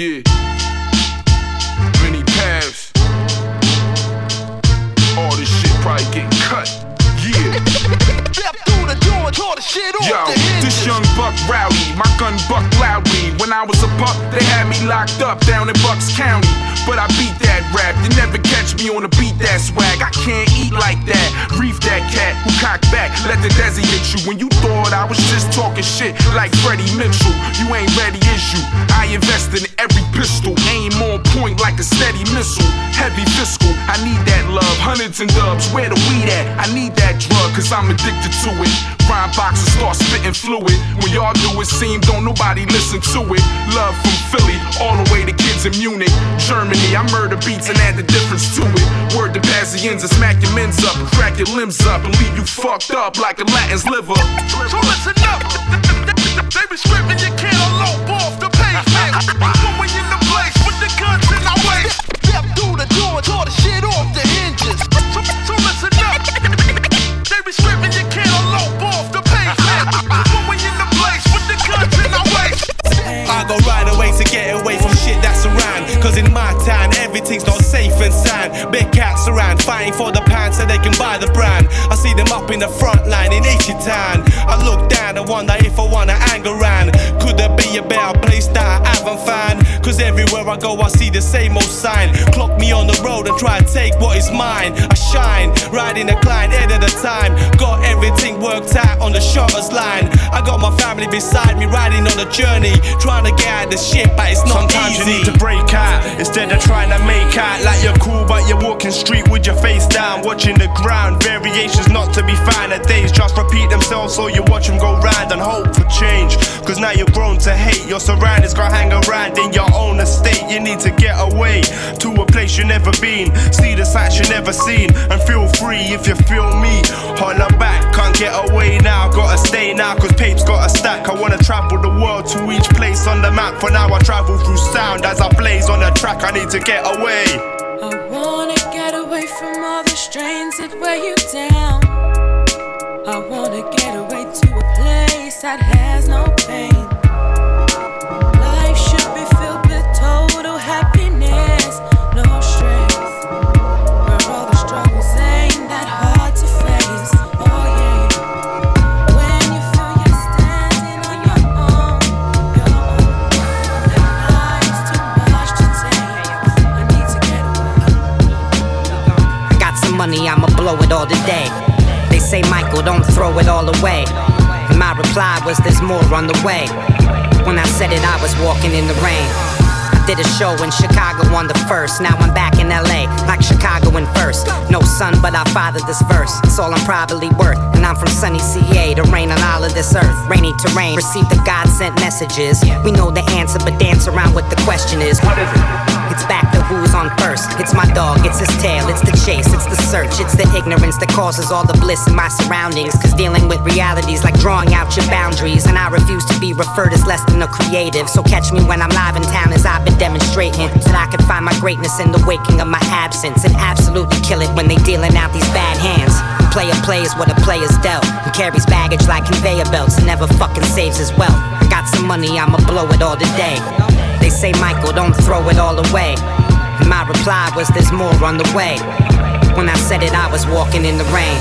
Yeah. Many paths. All this shit probably get cut. Yeah. Step through the door and tore the shit off Yo, the this young buck rowdy, my gun buck loudly. When I was a buck, they had me locked up down in Bucks County. But I beat that rap, you never catch me on a beat that swag. I can't eat like that. Reef that cat who cocked back, let the desi hit you. When you thought I was just talking shit like Freddie Mitchell, you ain't ready, is you? I invest in every pistol, aim on point like a steady missile. Heavy fiscal, I need that love. Hundreds and dubs, where the weed at? I need that drug, cause I'm addicted to it. Rhyme boxes start spitting fluid. When y'all do it, seem don't nobody listen to it. Love from Philly, all the way to kids in Munich, Germany. I murder beats and add the difference to it. Word to Pazienza, smack your men's up, crack your limbs up, and leave you fucked up like a Latin's liver. So listen up. They be screaming fighting for the pound so they can buy the brand. I see them up in the front line in Ishi town. I look down and wonder if I wanna hang around. Could there be a better place that I haven't found? Cause everywhere I go, I see the same old sign. Clock me on the road and try to take what is mine. I shine, riding a climb, head at a time. Worked out on the line. I got my family beside me, riding on a journey. Trying to get out of the shit, but it's not Sometimes easy. you need to break out instead of trying to make out like you're cool, but you're walking street with your face down, watching the ground. Variations not to be found at days just repeat themselves, so you watch them go round and hope for change. Cause now you're grown to hate, your surroundings gonna hang around in your own estate. You need to get away to a place you never been, see the sights you never seen, and feel free if you feel me. Holler back, can't get away now, gotta stay now, cause pape's got a stack. I wanna travel the world to each place on the map. For now, I travel through sound as I blaze on the track. I need to get away. I wanna get away from all the strains that weigh you down. I wanna get away to a place that has no pain. Don't throw it all away. And my reply was, there's more on the way. When I said it, I was walking in the rain. I did a show in Chicago on the first. Now I'm back in LA, like Chicago in first. No son, but I fathered this verse. It's all I'm probably worth. And I'm from sunny CA to rain on all of this earth. Rainy terrain, receive the God sent messages. We know the answer, but dance around what the question is. What is it? It's back to who's on first. It's my dog, it's his tail, it's the chase, it's the search, it's the ignorance that causes all the bliss in my surroundings. Cause dealing with realities like drawing out your boundaries. And I refuse to be referred as less than a creative. So catch me when I'm live in town as I've been demonstrating. That I can find my greatness in the waking of my absence. And absolutely kill it when they dealing out these bad hands. A player plays what a player's dealt. And carries baggage like conveyor belts and never fucking saves his wealth. I got some money, I'ma blow it all today. They say, Michael, don't throw it all away. My reply was, there's more on the way. When I said it, I was walking in the rain.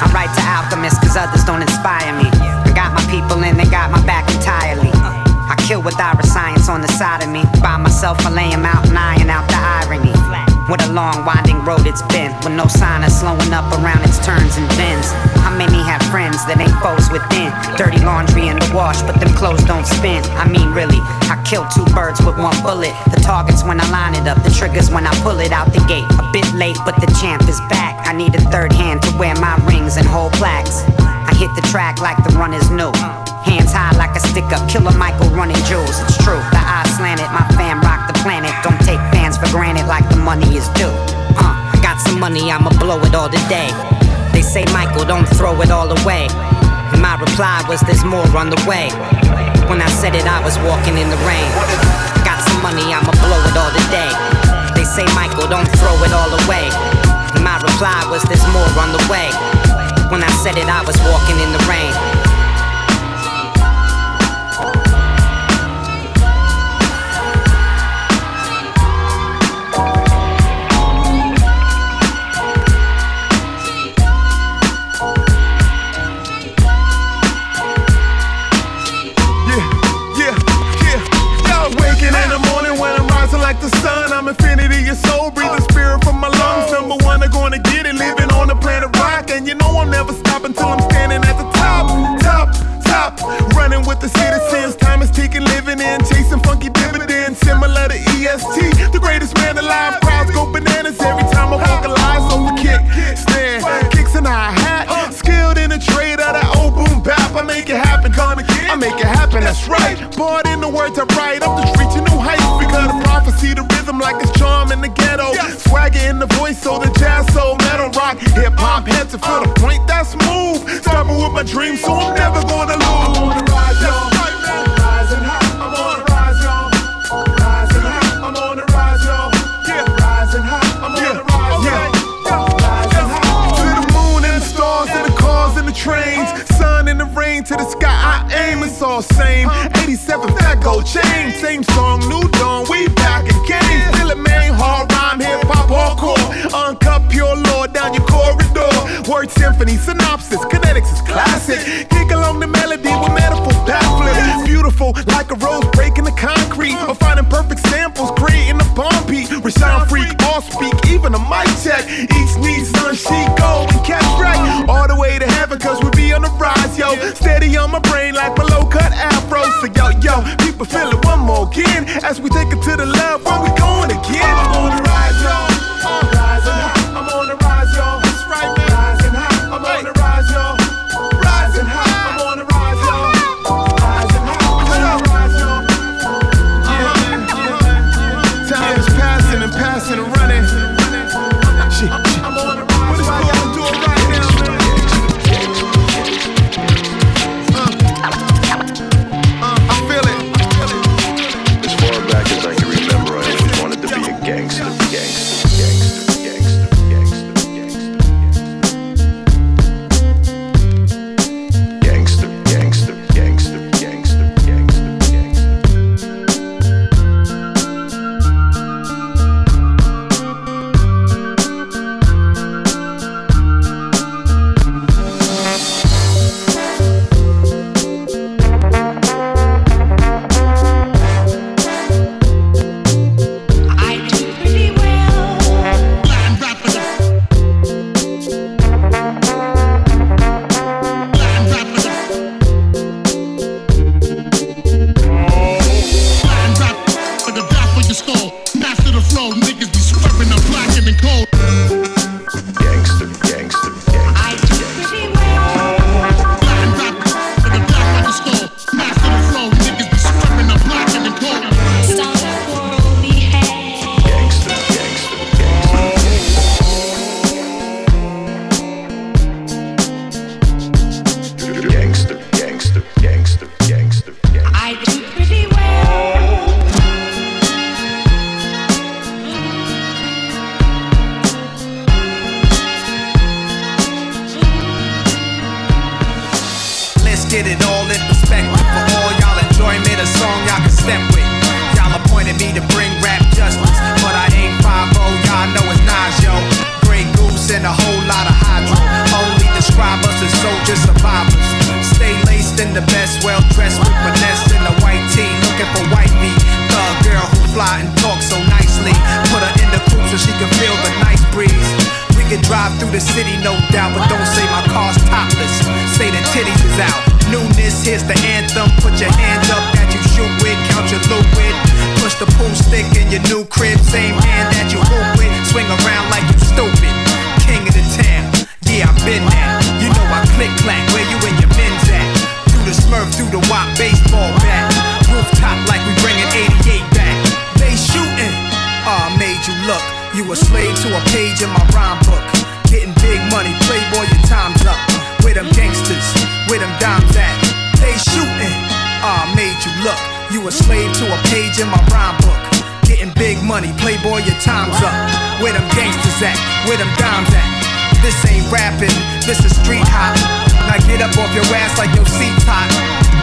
I write to alchemists cause others don't inspire me. I got my people and they got my back entirely. I kill with our science on the side of me. By myself, I lay 'em out and iron out the irony. What a long, winding road it's been, with no sign of slowing up around its turns and bends. How many have friends that ain't foes within? Dirty laundry in the wash, but them clothes don't spin. I mean, really, I kill two birds with one bullet. The target's when I line it up, the trigger's when I pull it out the gate. A bit late, but the champ is back. I need a third hand to wear my rings and hold plaques. I hit the track like the run is new. Hands high like a stick up, killer Michael running jewels. It's true, the eyes slanted, my fam planet. Don't take fans for granted like the money is due. Uh, got some money, I'ma blow it all today. They say, Michael, don't throw it all away. And my reply was, there's more on the way. When I said it, I was walking in the rain. Got some money, I'ma blow it all today. They say, Michael, don't throw it all away. And my reply was, there's more on the way. When I said it, I was walking in the rain. Never till I'm standing at the top, top, top. Running with the citizens, time is ticking, living in, chasing funky dividends, similar to EST. The greatest man alive, crowds go bananas every time I vocalize the kick, snare, kicks and hi hat. Skilled in the trade of the old boom bap, I make it happen. Call me kick. I make it happen, that's right. Born in the words I write, I'm same hand that you hoop with. Swing around like you stupid. King of the town, yeah, I've been there. You know I click clack, where you and your men's at? Through the smurf, through the wop baseball bat. Rooftop like we bringing 88 back. They shooting. Ah, I made you look. You a slave to a page in my rhyme book. Getting big money, playboy, your time's up. Where them gangsters, where them dimes at? They shooting. Ah, I made you look. You a slave to a page in my rhyme book. Getting big money, playboy, your time's up. Where them gangsters at? Where them dimes at? This ain't rapping, this is street hop. Now get up off your ass like your seat's hot.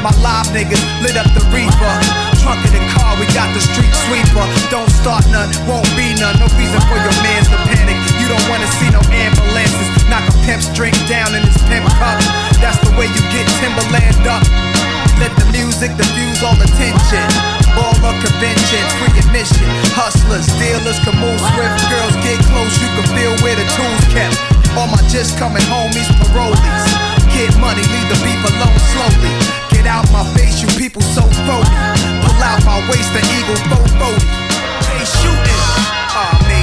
My live niggas lit up the reaper. Trunk of the car, we got the street sweeper. Don't start none, won't be none. No reason for your mans to panic. You don't wanna see no ambulances. Knock a pimp's drink down in his pimp cup. That's the way you get Timberland up. Let the music diffuse all attention. Baller convention, free admission. Hustlers, dealers can move swift. Girls get close, you can feel where the tools kept. All my just coming homies, parolees. Get money, leave the beef alone slowly. Get out my face, you people so phony. Pull out my waist, the eagle 440. They shooting. Ah, I made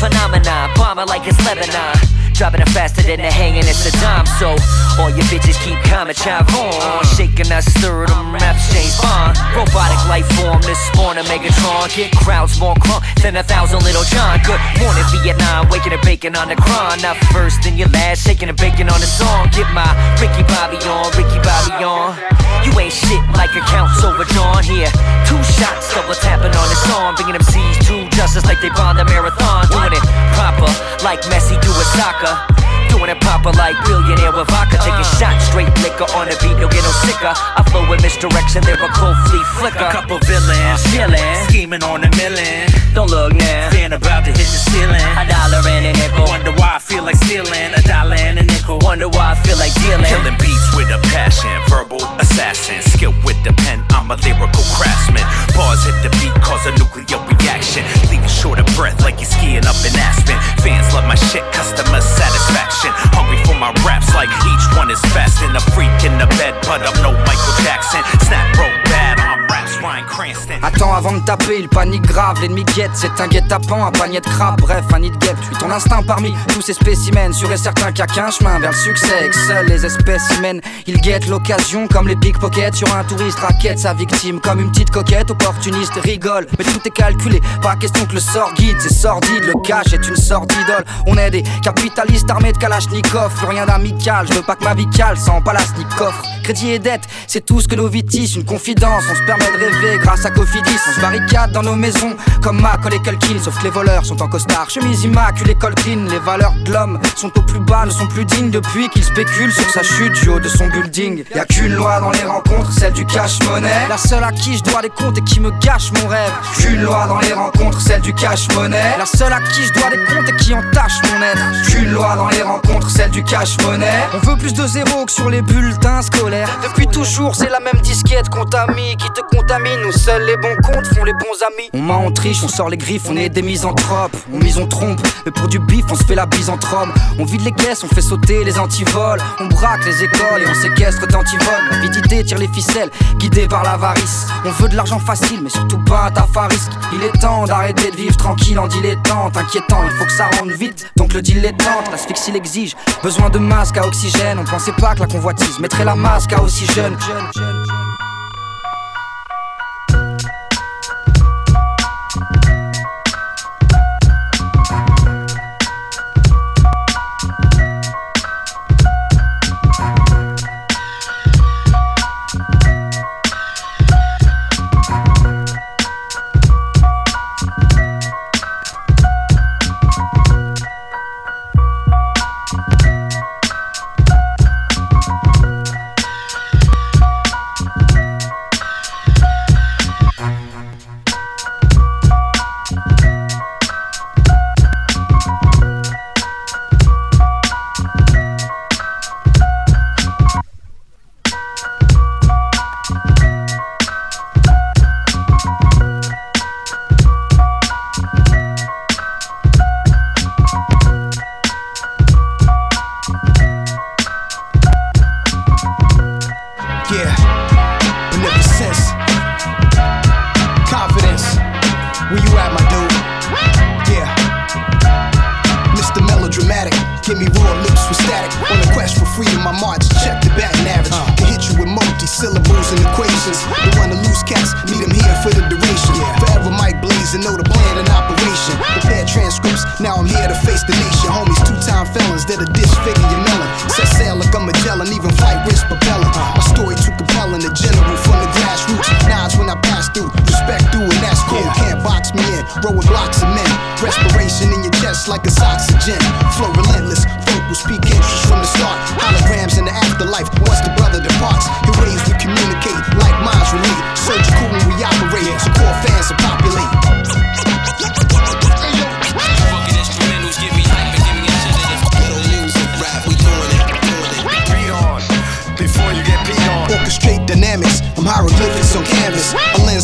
phenomenon, bomber like it's Lebanon. Dropping it faster than the hanging it's a dime. So all your bitches keep comment chive on. Shaking that stir them raps James Bond. Robotic life form this spawn morning, Megatron. Get crowds more crunk than a thousand little John. Good morning, Vietnam. Waking and baking on the cron. Not first and your last, shaking and baking on the song. Get my Ricky Bobby on, Ricky Bobby on. You ain't shit like accounts overdrawn here. Two shots, double tapping on the song. Bringing them C's to justice like they bond a marathon. Doing it proper like Messi do a soccer. Doing it proper like billionaire with vodka. Taking uh. shots, straight liquor on the beat, don't get no sicker. I flow with misdirection, lyrical flea flicker. A couple villains, Chillin'. scheming on a million. Don't look now. Fan about to hit the ceiling. A dollar and a nickel. Wonder why I feel like stealing a dollar and a nickel. Wonder why I feel like dealing. Killing beats with a passion, verbal assassin, skill with the pen. I'm a lyrical craftsman. Bars hit the beat, cause a nuclear reaction. Leave you short of breath like you're skiing up in Aspen. Fans love my shit, customer satisfaction. Hungry for my raps, like each one is freak in the bed, but I'm no Michael Jackson. Snap bad. Attends avant de taper, il panique grave, l'ennemi guette, c'est un guet-apens, un panier de crabe, bref, un nid de guêpe. Ton instinct parmi tous ces spécimens, sûr et certain qu'il y a qu'un chemin vers le succès, que seules les espèces humaines. Ils guettent l'occasion comme les pickpockets sur un touriste raquette sa victime comme une petite coquette, opportuniste, rigole, mais tout est calculé, pas question que le sort guide, c'est sordide, le cash est une sorte d'idole. On est des capitalistes armés de Plus rien d'amical, je veux pas que ma vie cale sans palace ni coffre. Crédit et dette, c'est tout ce que nos tissent, une confidence, on se permet de rêver grâce à Cofidis, on se barricade dans nos maisons comme Mac et Culkin, sauf que les voleurs sont en costard, chemise immaculée, col les valeurs de l'homme sont au plus bas, ne sont plus dignes depuis qu'il spécule sur sa chute du haut de son building. Y a qu'une loi dans les rencontres, celle du cash monnaie, la seule à qui je dois des comptes et qui me gâche mon rêve. Qu'une loi dans les rencontres, celle du cash monnaie, la seule à qui je dois des comptes et qui entache mon être. Qu'une loi dans les rencontres, celle du cash monnaie. On veut plus de zéro que sur les bulletins scolaires. Toujours, c'est la même disquette qu'on t'a mis, qui te contamine. Nous seuls les bons comptes font les bons amis. On ment, on triche, on sort les griffes, on est des misanthropes. On mise, on trompe, mais pour du bif, on se fait la bise entre hommes. On vide les caisses, on fait sauter les antivols. On braque les écoles et on séquestre d'antivols. L'avidité tire les ficelles, guidée par l'avarice. On veut de l'argent facile, mais surtout pas un taf à risque. Il est temps d'arrêter de vivre tranquille en dilettante. Inquiétant, il faut que ça rentre vite. Donc le tente, l'asphyxie l'exige. Besoin de masque à oxygène. On pensait pas que la convoitise mettrait la masque à aussi. Yeah, operation. Prepare transcripts, now I'm here to face the nation. Homies, two time felons, that a disfigure your melon. Set sail like a Magellan, even flight risk propelling. My story too compelling, the general from the grassroots. Nods when I pass through, respect through, and that's cool. Can't box me in, roll with blocks of men. Respiration in your chest like it's oxygen. Flow relentless, vocal speak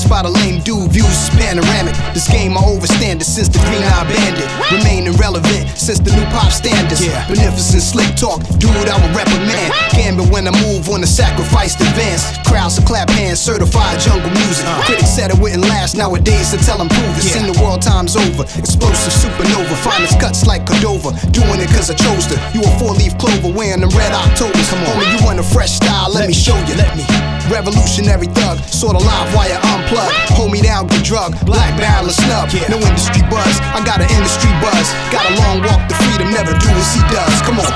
A by the lame dude, views is panoramic. This game I overstand it since the green eye bandit. Remaining relevant since the new pop standards. Yeah. Beneficent slick talk, dude, I'm would reprimand. Gambit when I move on the sacrifice advance. Crowds to clap hands, certified jungle music. Critics said it wouldn't last nowadays to until I'm proven. Seen the world times over. Explosive supernova, finest cuts like Cordova. Doing it cause I chose to. You a four leaf clover wearing them red Octobers. Come on, homie, you want a fresh style? Let, me show you. Let me. Revolutionary thug, sorta live wire unplugged. Hold me down, good drug, black barrel and snub. No industry buzz, I got an industry buzz. Got a long walk to freedom, never do as he does. Come on.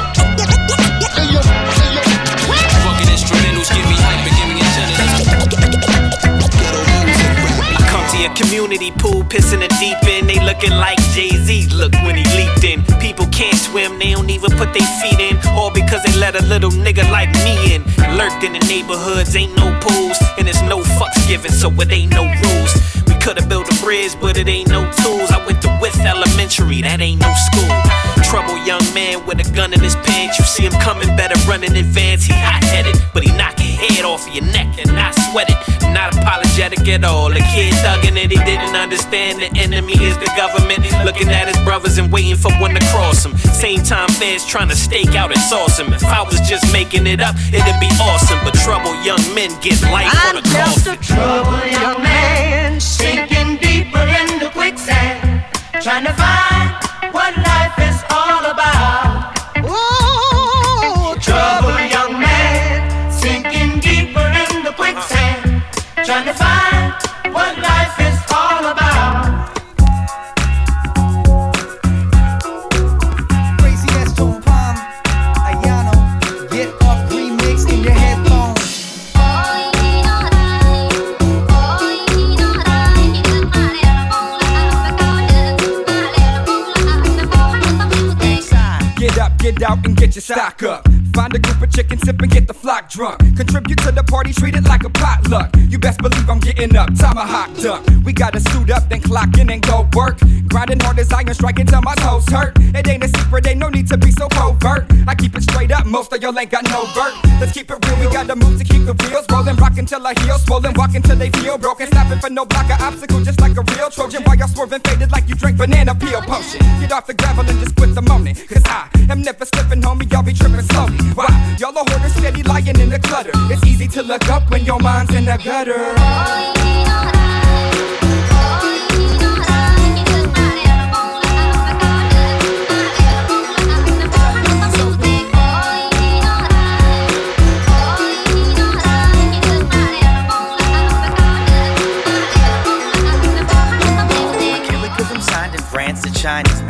Fucking instrumentals give me hype and your community pool, pissing in deep end. They looking like Jay Z look when he leaped in. People can't swim, they don't even put their feet in. All because they let a little nigga like me in. Lurked in the neighborhoods, ain't no pools, and there's no fucks given, so it ain't no rules. We could've built a bridge, but it ain't no tools. I went to With Elementary, that ain't no school. Trouble young man with a gun in his pants. You see him coming, better run in advance. He hot headed, but he knock head off of your neck and not sweat it. Not apologetic at all. The kid thugging it, he didn't understand the enemy is the government. Looking at his brothers and waiting for one to cross him. Same time feds trying to stake out and sauce him. If I was just making it up, it'd be awesome. But trouble young men get life on a just coffin. a troubled young man sinking deeper in the quicksand, trying to find what life Get out, and get your stock up. Find a group of chickens, sip and get the flock drunk. Contribute to the party, treat it like a potluck. You best believe I'm getting up, tomahawk duck. We gotta suit up, then clock in and go work. Grinding hard as iron, striking till my toes hurt. It ain't a secret, ain't no need to be so covert. I keep it straight up, most of y'all ain't got no vert. Let's keep it real, we gotta move to keep the wheels rolling. Rockin' till our heels swollen, walking till they feel broken. Stopping for no block or obstacle, just like a real Trojan. While y'all swerving, faded like you drink banana peel potion. Get off the gravel and just quit the moaning. Cause I am never slipping, homie, y'all be tripping slowly. Why? Y'all are hoarders steady lying in the clutter. It's easy to look up when your mind's in the gutter. I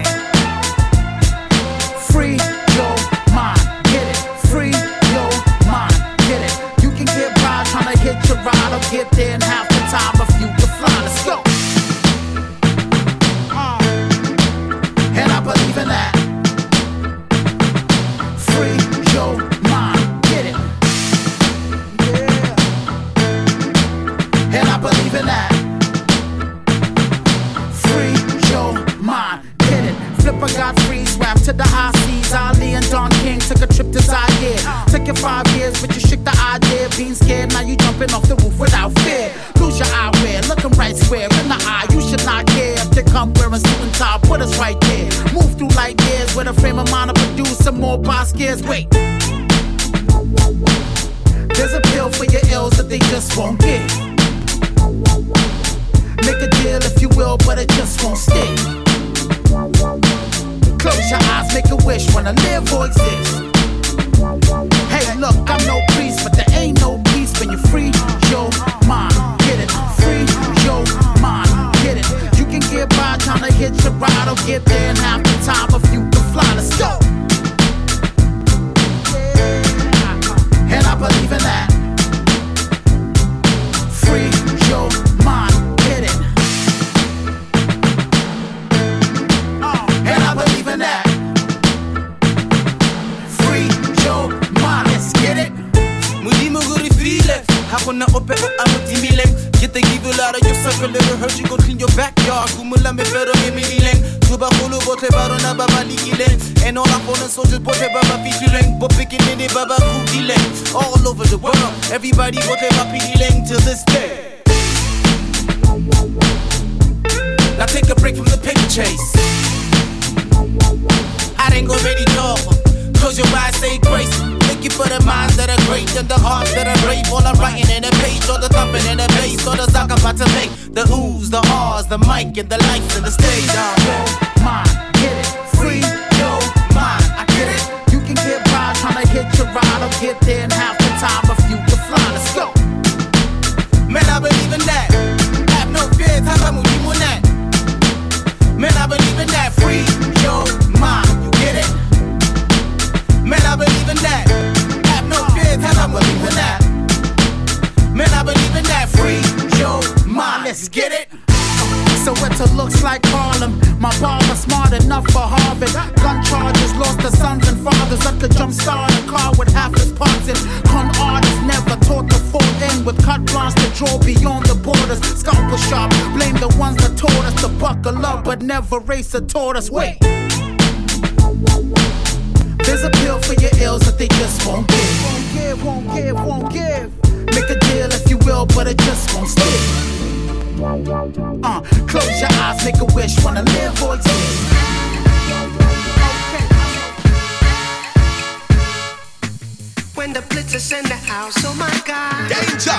just won't give. Make a deal if you will, but it just won't stick. Close your eyes, make a wish, wanna live or exist. Hey, look, I'm no priest, but there ain't no peace when you free your mind. Get it? Free your mind. Get it? You can get by trying to hit your ride or get there na baba likileng And all our fallen soldiers bote baba featuring But picking in it baba kukileng All over the world Everybody bote baba pilileng till this day Now take a break from the paper chase I ain't already know Close your eyes, say grace. Thank you for the minds that are great and the hearts that are brave. All I'm writing in a page, all the thumping in a bass, or the sock I'm about to make. The oohs, the ahs, the mic, and the lights, and the stage. Mind, get it. Free your mind, I get it. You can get by trying to hit your ride or get there in half the time if you can fly. Let's go. Man, I believe in that. Have no fear, Tata that. Man, I believe in that. Free your mind, you get it? Man, I believe in that. Have no fear, Tata believe in that. Man, I believe in that. Free your mind, let's get it. So it looks like Harlem. My enough Harvard. Gun charges lost to sons and fathers that could jumpstart a car with half its parts in. Con artists never taught to fall in with carte blanche to draw beyond the borders. Scalpel sharp, blame the ones that taught us to buckle up, but never race a tortoise. Wait. There's a pill for your ills that they just won't give. Won't give, won't give, won't give. Make a deal if you will, but it just won't stick. Uh, close your eyes, make a wish, wanna live or exist. When the blitz is in the house, oh my god. Danger.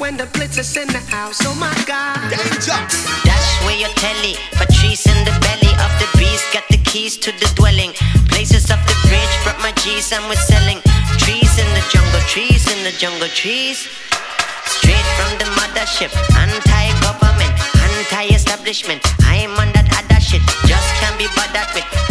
When the blitz is in the house, oh my god. Danger. Dash where your telly. Patrice in the belly of the beast. Got the keys to the dwelling. Places of the bridge. Brought my G's and we're selling. Trees in the jungle, trees in the jungle, trees. Straight from the mothership. Anti-government, anti-establishment. I'm on that other shit. Just can't be bothered with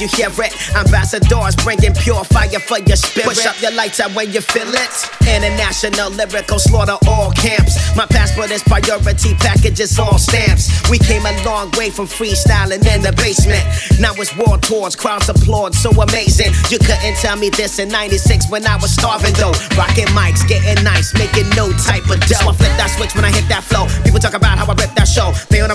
you hear it. Ambassadors bringing pure fire for your spirit. Push up your lights out when you feel it. International lyrical slaughter all camps. My passport is priority packages, all stamps. We came a long way from freestyling in the basement. Now it's war tours, crowds applaud, so amazing. You couldn't tell me this in 96 when I was starving though. Rocking mics, getting nice, making no type of dough.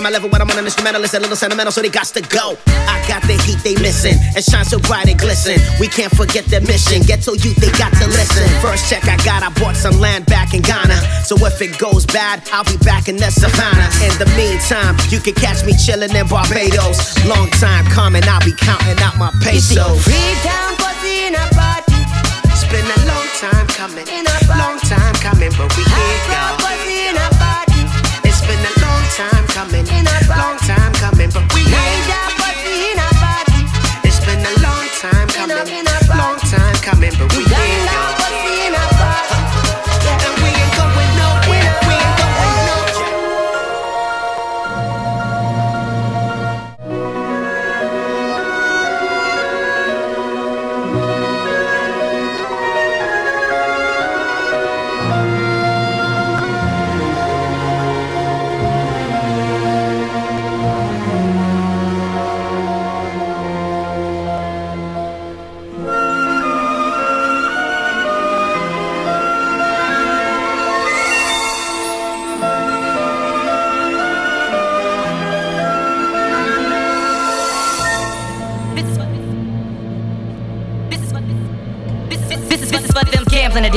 My level when I'm on an instrumentalist, a little sentimental, so they got to go. I got the heat they missing, and shine so bright and glisten. We can't forget the mission. Ghetto youth, they got to listen. First check I got, I bought some land back in Ghana. So if it goes bad, I'll be back in the savannah. In the meantime, you can catch me chilling in Barbados. Long time coming, I'll be counting out my pesos. Freetown pussy in a party. It's been a long time coming. Long time coming, but we here, y'all. Coming. Long time coming, but we here.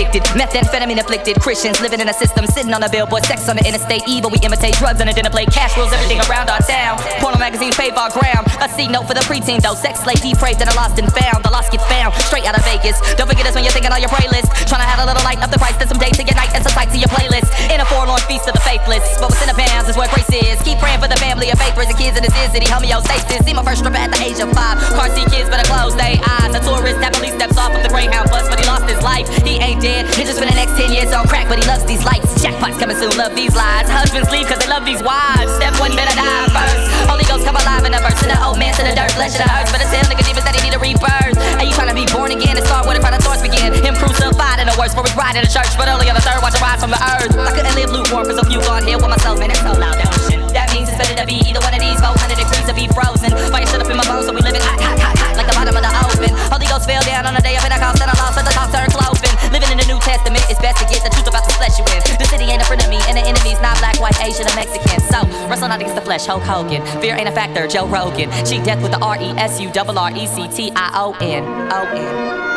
Addicted. Methamphetamine afflicted. Christians living in a system, sitting on a billboard, sex on the interstate. Evil, we imitate drugs on a dinner plate. Cash rules everything around our town. Porno magazines pave our ground. A C note for the preteen though. Sex slave depraved and a lost and found. The lost gets found straight out of Vegas. Don't forget us when you're thinking on your playlist. Trying to have a little light up the price, then some day to your night and some sight to your playlist. In a forlorn feast of the faithless. But what's in the bands is where grace is. Keep praying for the family of faith, raising kids in this city. Homeostasis. See my first stripper at the age of five. Car seat kids better close their eyes. A tourist police steps off of the Greyhound bus, but he lost his life. He ain't dead. He just spent the next 10 years on crack, but he loves these lights. Jackpots coming soon, love these lies. Husbands leave cause they love these wives. Step one better die first. Holy Ghost come alive in a verse. And the old man to the dirt, flesh of the earth. But it's him, Nicodemus, that he need a rebirth. And you trying to be born again and start where the final thoughts begin. Him crucified in the worst for his ride in the church. But only on the third, watch a rise from the earth. I couldn't live lukewarm cause a few gone here with myself, man. It's so loud, that shit. That means it's better to be either one of these 400 degrees or be frozen. Fire shut up in my bones, so we living hot, hot, hot, hot, like the bottom of the oven. Holy Ghost fell down on the day of Pentecost, and I lost, so the top turned cloven. Living in the New Testament, it's best to get the truth about the flesh you in. The city ain't a friend of me, and the enemy's not black, white, Asian, or Mexican. So, wrestle not against the flesh, Hulk Hogan. Fear ain't a factor, Joe Rogan. Cheat death with the R E S U R R E C T I O N. O N.